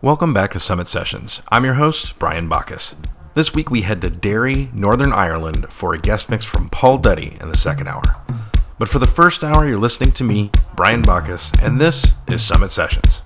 Welcome back to Summit Sessions. I'm your host, Brian Bacchus. This week we head to Derry, Northern Ireland for a guest mix from Paul Duddy in the second hour. But for the first hour, you're listening to me, Brian Bacchus, and this is Summit Sessions.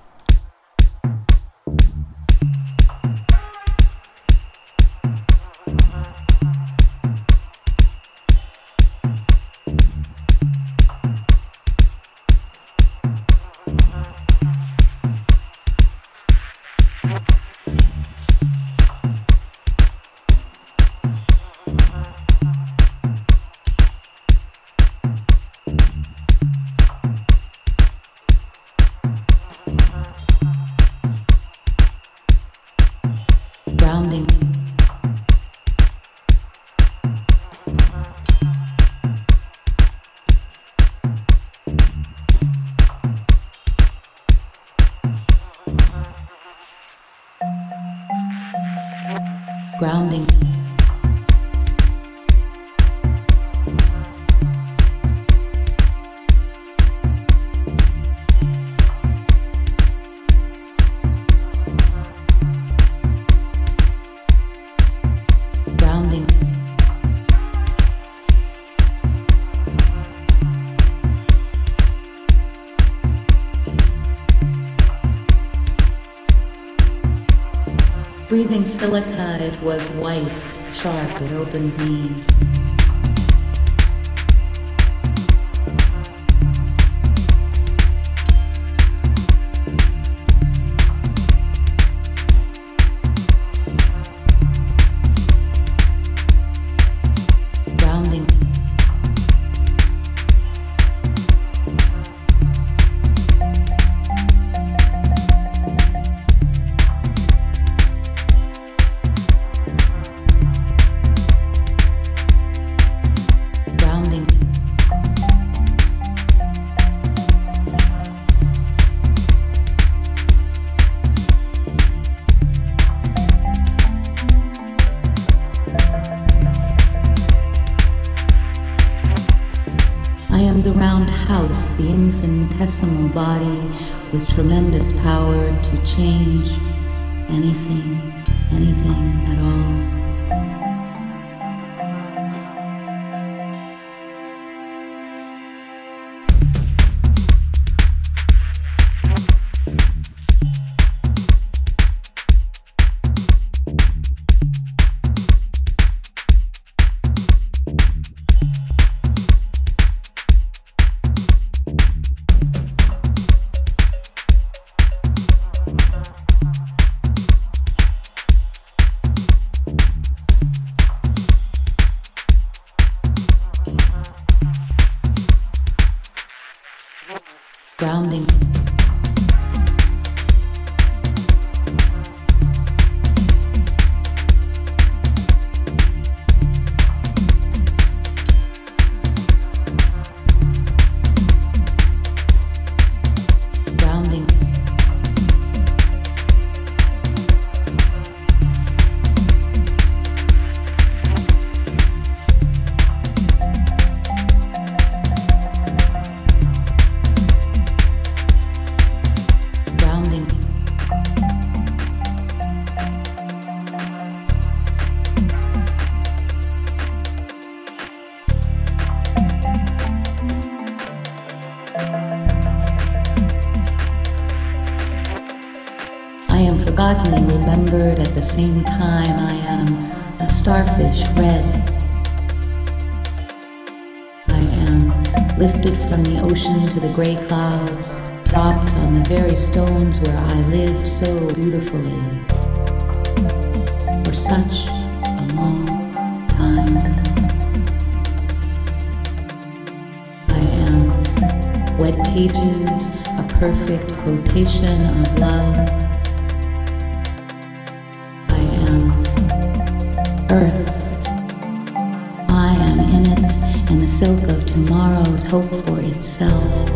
Same time I am a starfish red. I am lifted from the ocean to the gray clouds, dropped on the very stones where I lived so beautifully for such a long time. I am wet pages, a perfect quotation of love. Earth. I am in it, and the silk of tomorrow's hope for itself.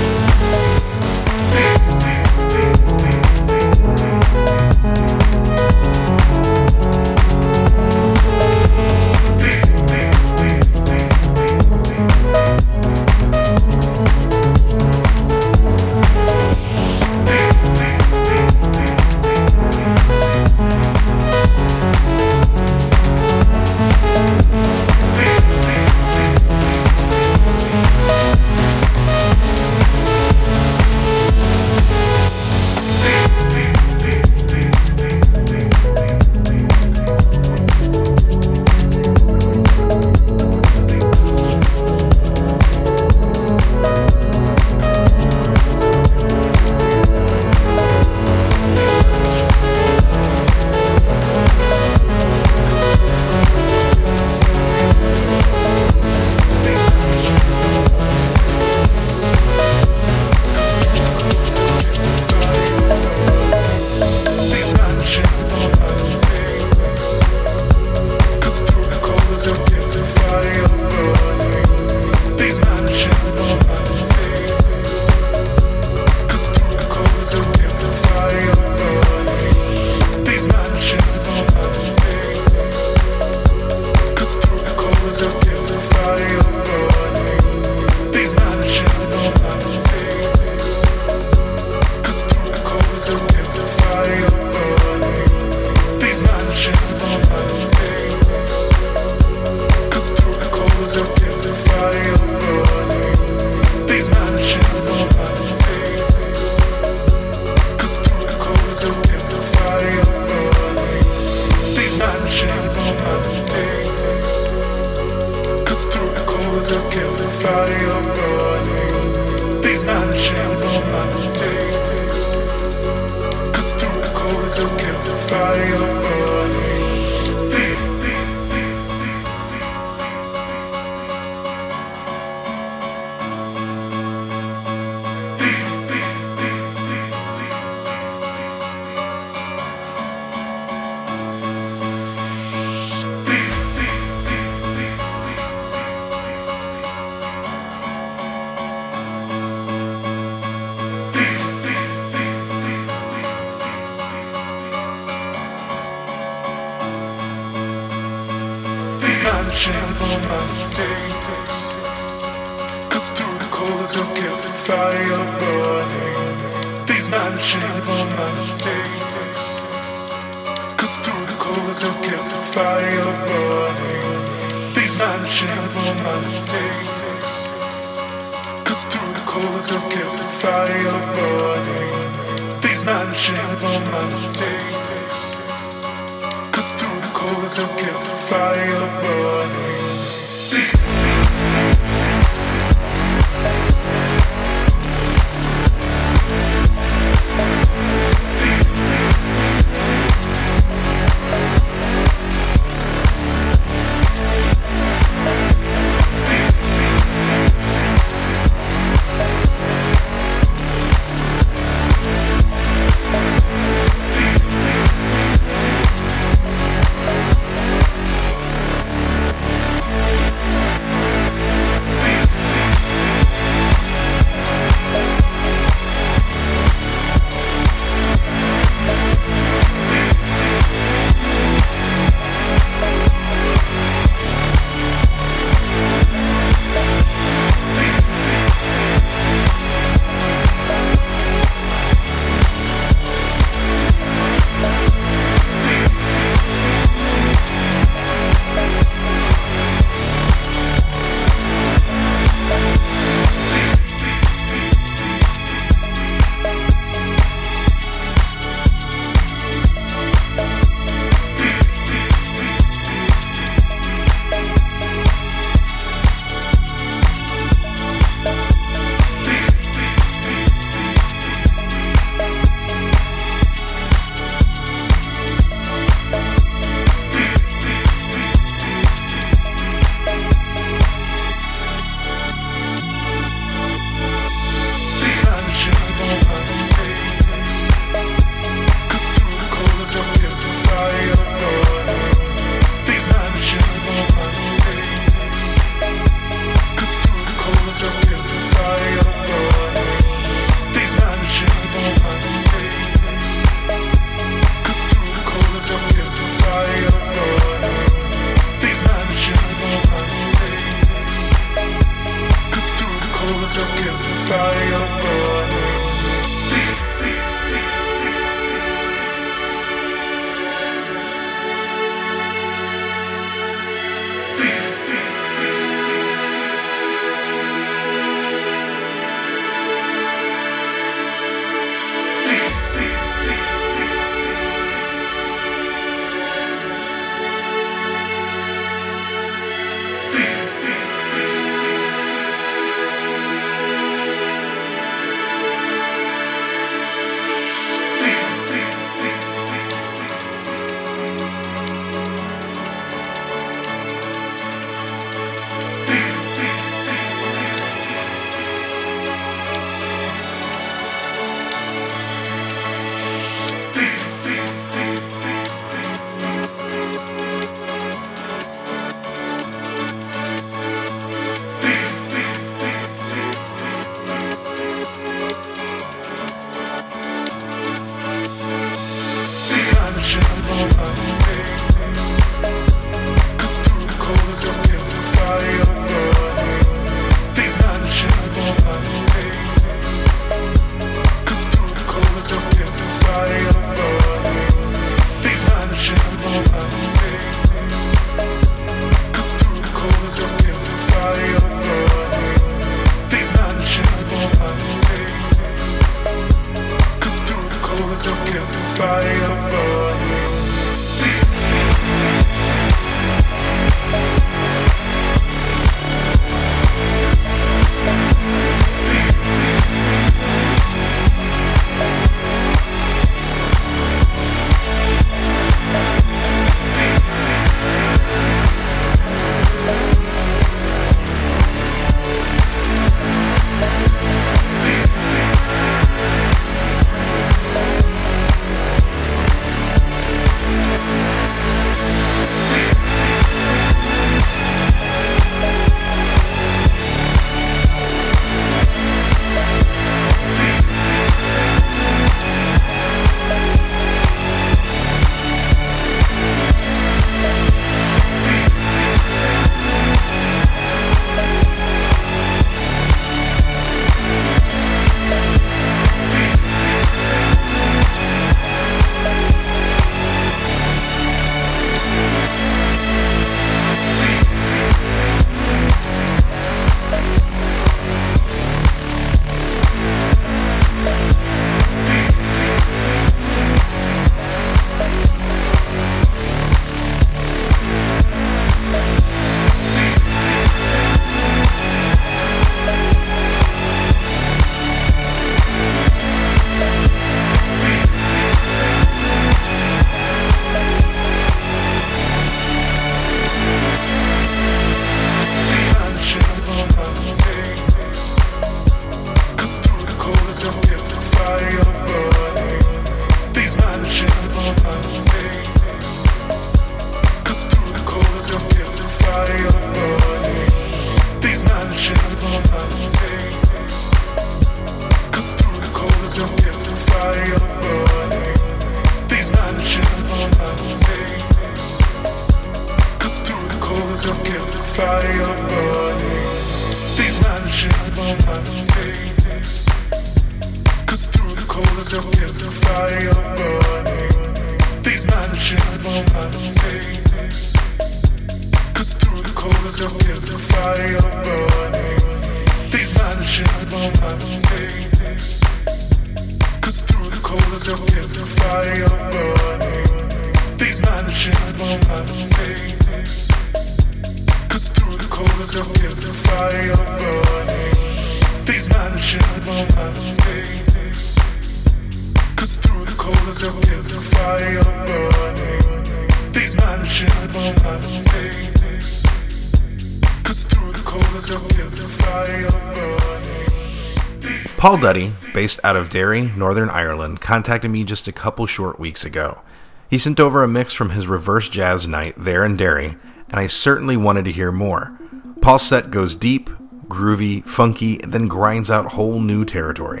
Paul Duddy, based out of Derry, Northern Ireland, contacted me just a couple short weeks ago. He sent over a mix from his reverse jazz night there in Derry, and I certainly wanted to hear more. Paul's set goes deep, groovy, funky, and then grinds out whole new territory.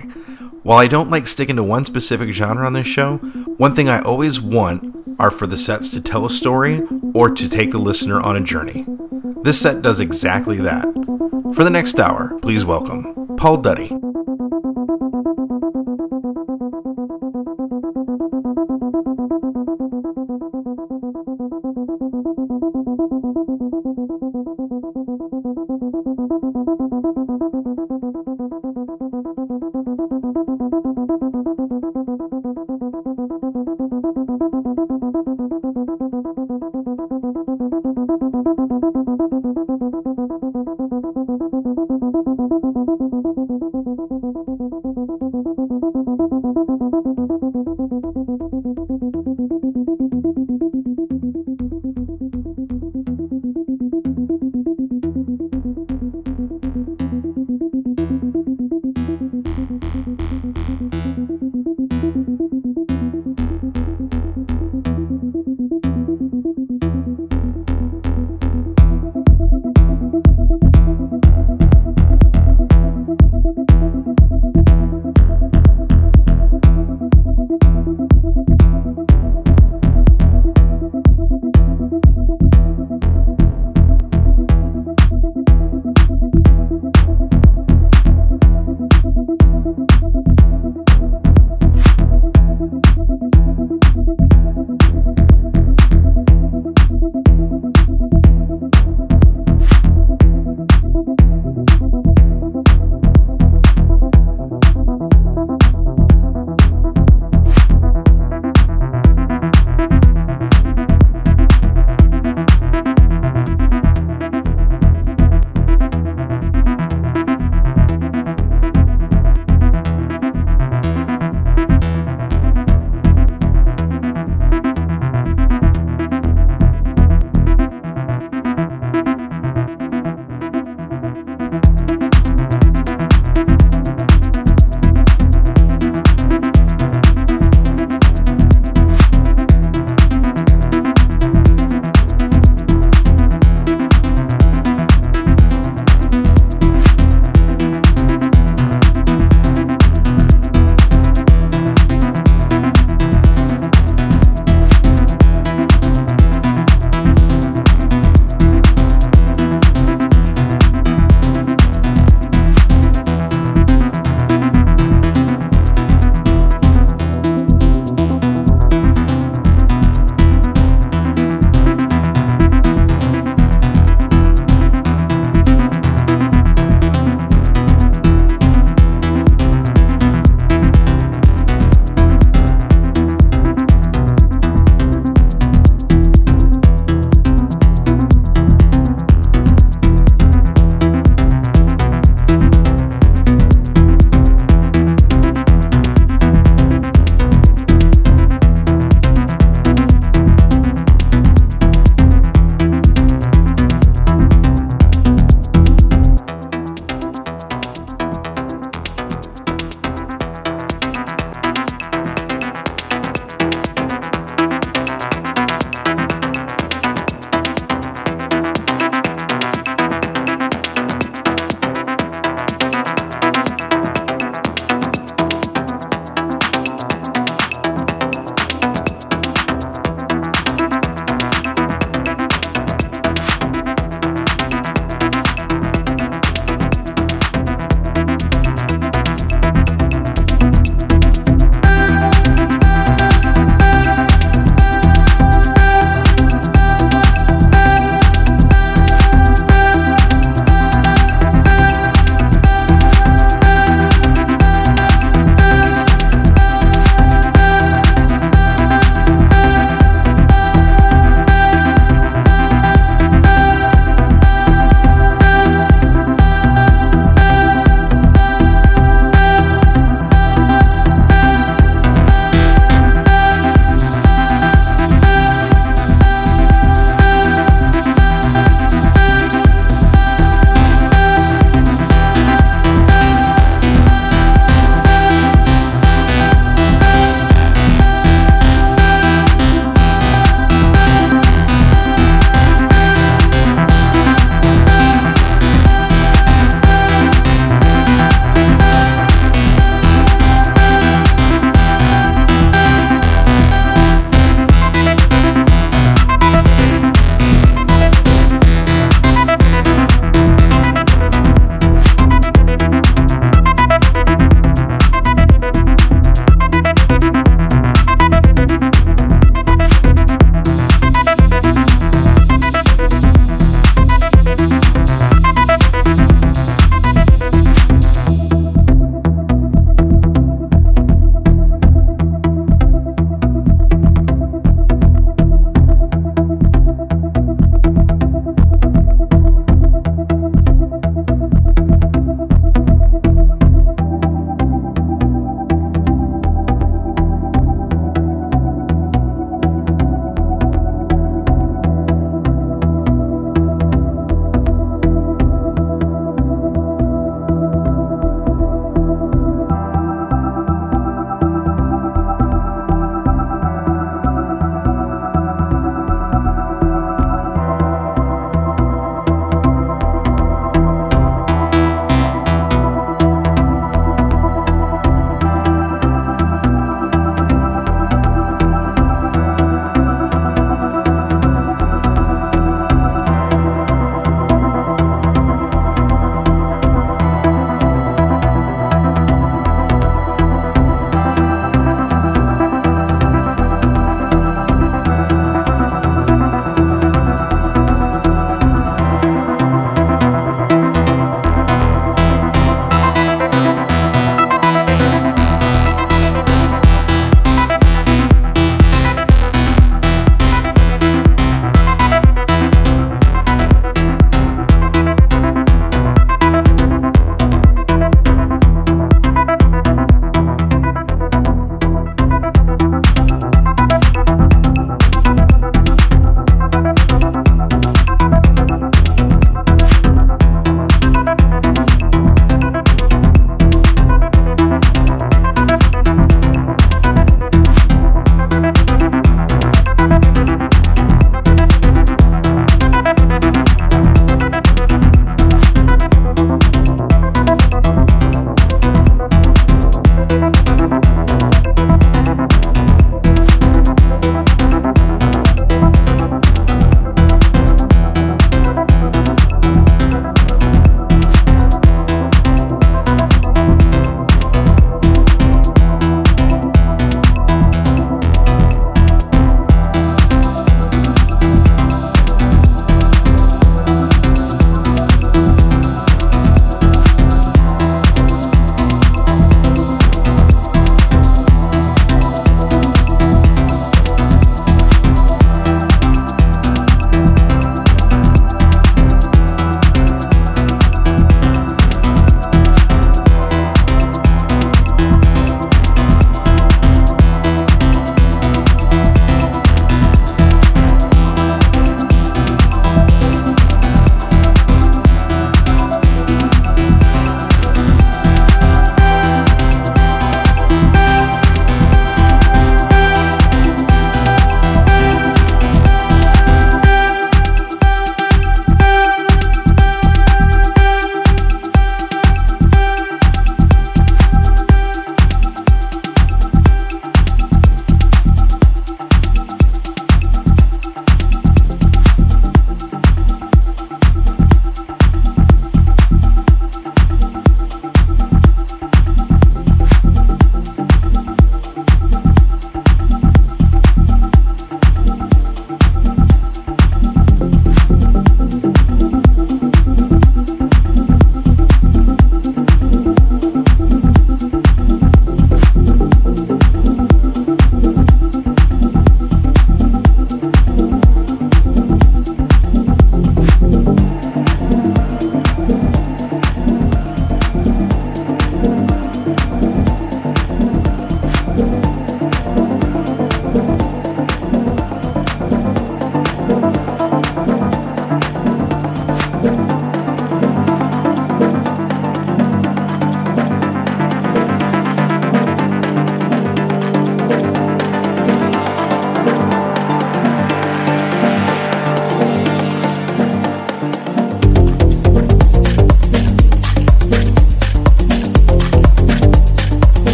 While I don't like sticking to one specific genre on this show, one thing I always want are for the sets to tell a story or to take the listener on a journey. This set does exactly that. For the next hour, please welcome Paul Duddy.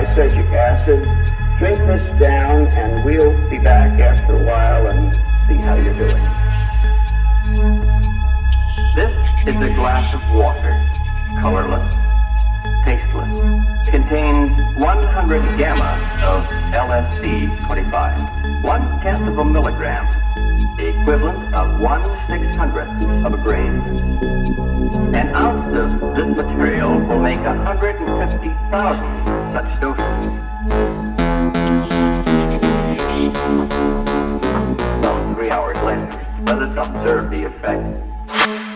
Lysergic acid. Drink this down, and we'll be back after a while and see how you're doing. This is a glass of water, colorless, tasteless. Contains 100 gamma of LSD-25, one tenth of a milligram, the equivalent of one six hundredth of a grain. An ounce of this material will make 150,000 Some three hours let us observe the effect.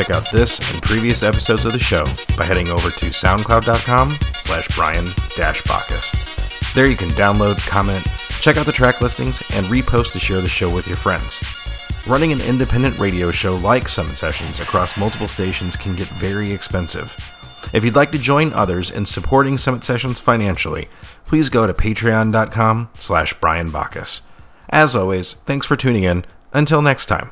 Check out this and previous episodes of the show by heading over to soundcloud.com slash Brian Bacchus. There you can download, comment, check out the track listings, and repost to share the show with your friends. Running an independent radio show like Summit Sessions across multiple stations can get very expensive. If you'd like to join others in supporting Summit Sessions financially, please go to patreon.com slash Brian Bacchus. As always, thanks for tuning in. Until next time.